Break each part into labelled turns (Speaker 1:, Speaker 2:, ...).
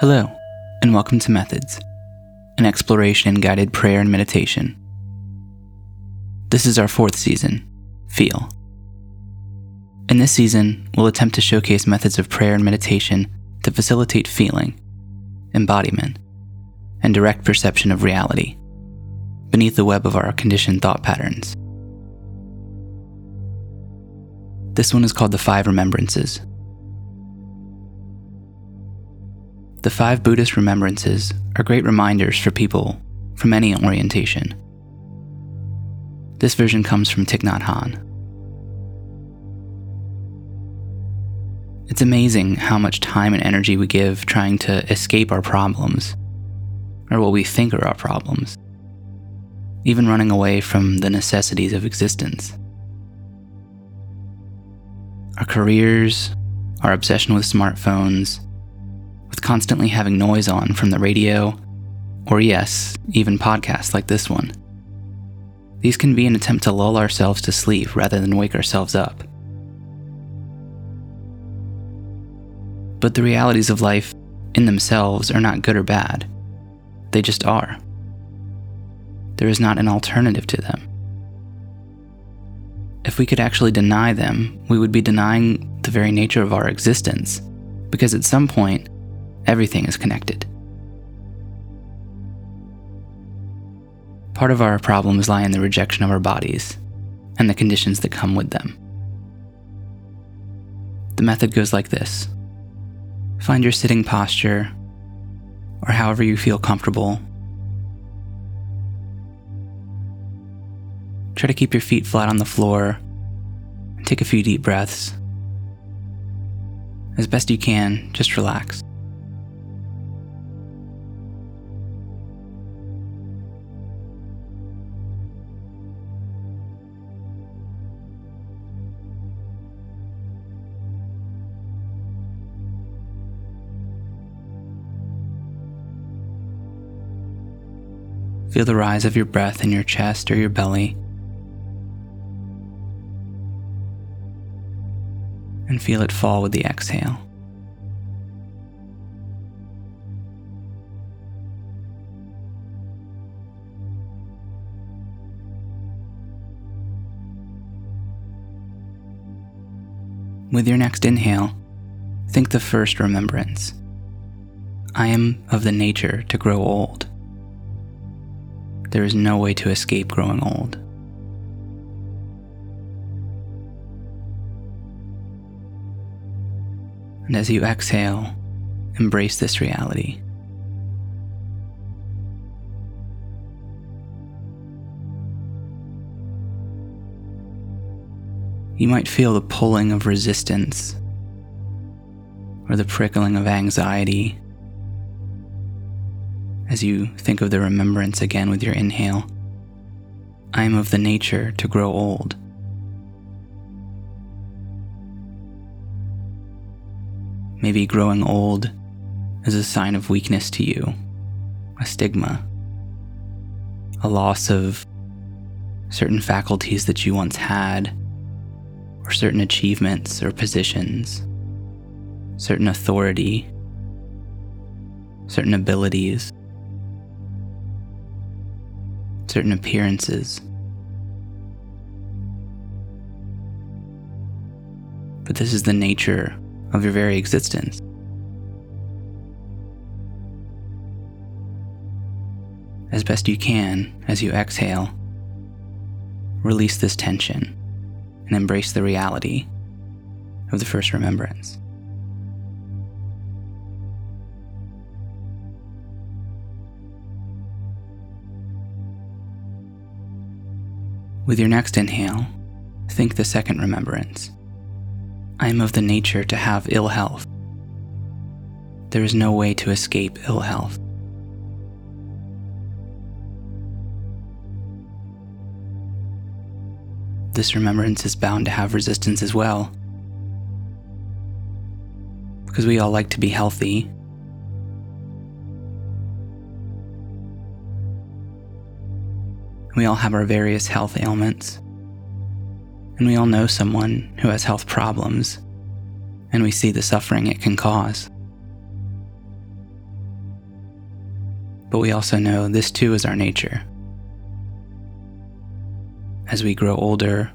Speaker 1: Hello, and welcome to Methods, an exploration in guided prayer and meditation. This is our fourth season, Feel. In this season, we'll attempt to showcase methods of prayer and meditation to facilitate feeling, embodiment, and direct perception of reality beneath the web of our conditioned thought patterns. This one is called the Five Remembrances. The five Buddhist remembrances are great reminders for people from any orientation. This version comes from Thich Nhat Hanh. It's amazing how much time and energy we give trying to escape our problems, or what we think are our problems, even running away from the necessities of existence. Our careers, our obsession with smartphones, with constantly having noise on from the radio, or yes, even podcasts like this one. These can be an attempt to lull ourselves to sleep rather than wake ourselves up. But the realities of life in themselves are not good or bad, they just are. There is not an alternative to them. If we could actually deny them, we would be denying the very nature of our existence, because at some point, Everything is connected. Part of our problems lie in the rejection of our bodies and the conditions that come with them. The method goes like this find your sitting posture, or however you feel comfortable. Try to keep your feet flat on the floor and take a few deep breaths. As best you can, just relax. Feel the rise of your breath in your chest or your belly. And feel it fall with the exhale. With your next inhale, think the first remembrance. I am of the nature to grow old. There is no way to escape growing old. And as you exhale, embrace this reality. You might feel the pulling of resistance or the prickling of anxiety as you think of the remembrance again with your inhale. I am of the nature to grow old. Maybe growing old is a sign of weakness to you, a stigma, a loss of certain faculties that you once had, or certain achievements or positions, certain authority, certain abilities certain appearances. But this is the nature of your very existence. As best you can, as you exhale, release this tension and embrace the reality of the first remembrance. With your next inhale, think the second remembrance. I am of the nature to have ill health. There is no way to escape ill health. This remembrance is bound to have resistance as well. Because we all like to be healthy We all have our various health ailments. And we all know someone who has health problems, and we see the suffering it can cause. But we also know this too is our nature. As we grow older,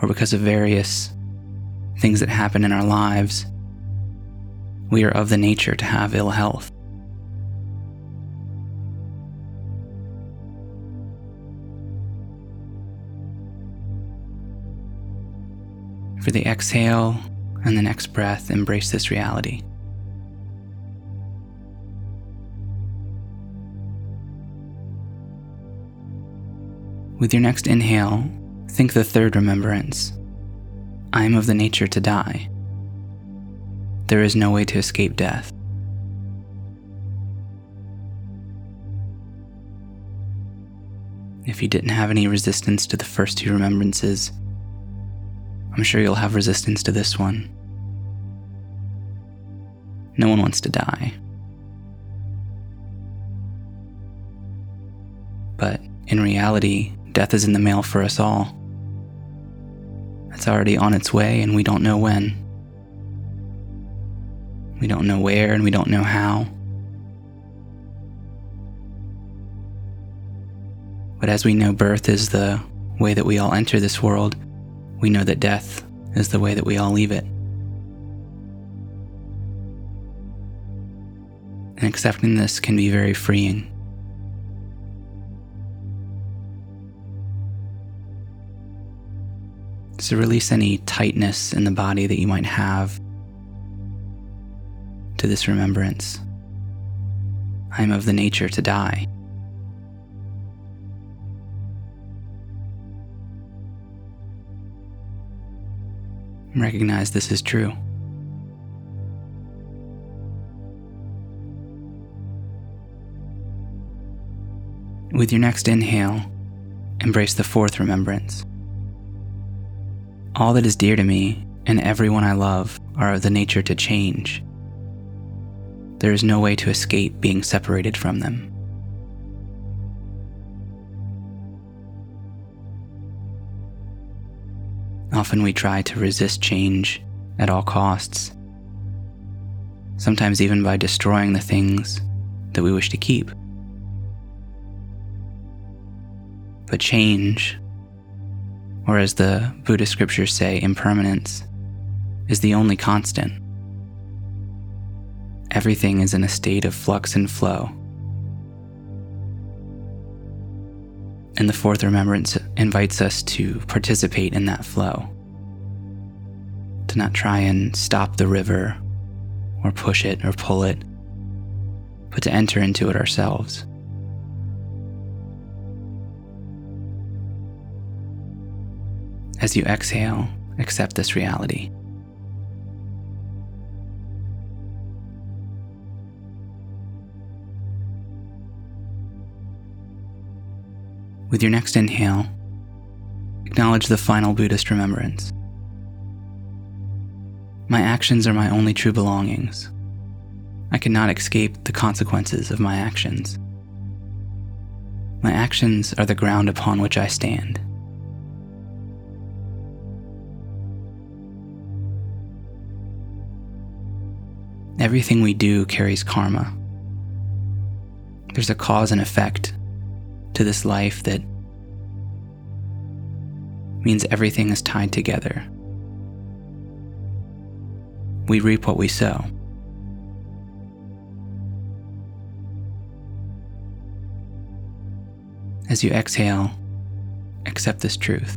Speaker 1: or because of various things that happen in our lives, we are of the nature to have ill health. For the exhale and the next breath, embrace this reality. With your next inhale, think the third remembrance I am of the nature to die. There is no way to escape death. If you didn't have any resistance to the first two remembrances, I'm sure you'll have resistance to this one. No one wants to die. But in reality, death is in the mail for us all. It's already on its way, and we don't know when. We don't know where, and we don't know how. But as we know birth is the way that we all enter this world, we know that death is the way that we all leave it. And accepting this can be very freeing. So release any tightness in the body that you might have to this remembrance. I am of the nature to die. Recognize this is true. With your next inhale, embrace the fourth remembrance. All that is dear to me and everyone I love are of the nature to change. There is no way to escape being separated from them. Often we try to resist change at all costs, sometimes even by destroying the things that we wish to keep. But change, or as the Buddhist scriptures say, impermanence, is the only constant. Everything is in a state of flux and flow. And the fourth remembrance invites us to participate in that flow, to not try and stop the river or push it or pull it, but to enter into it ourselves. As you exhale, accept this reality. With your next inhale, acknowledge the final Buddhist remembrance. My actions are my only true belongings. I cannot escape the consequences of my actions. My actions are the ground upon which I stand. Everything we do carries karma. There's a cause and effect to this life that means everything is tied together. We reap what we sow. As you exhale, accept this truth.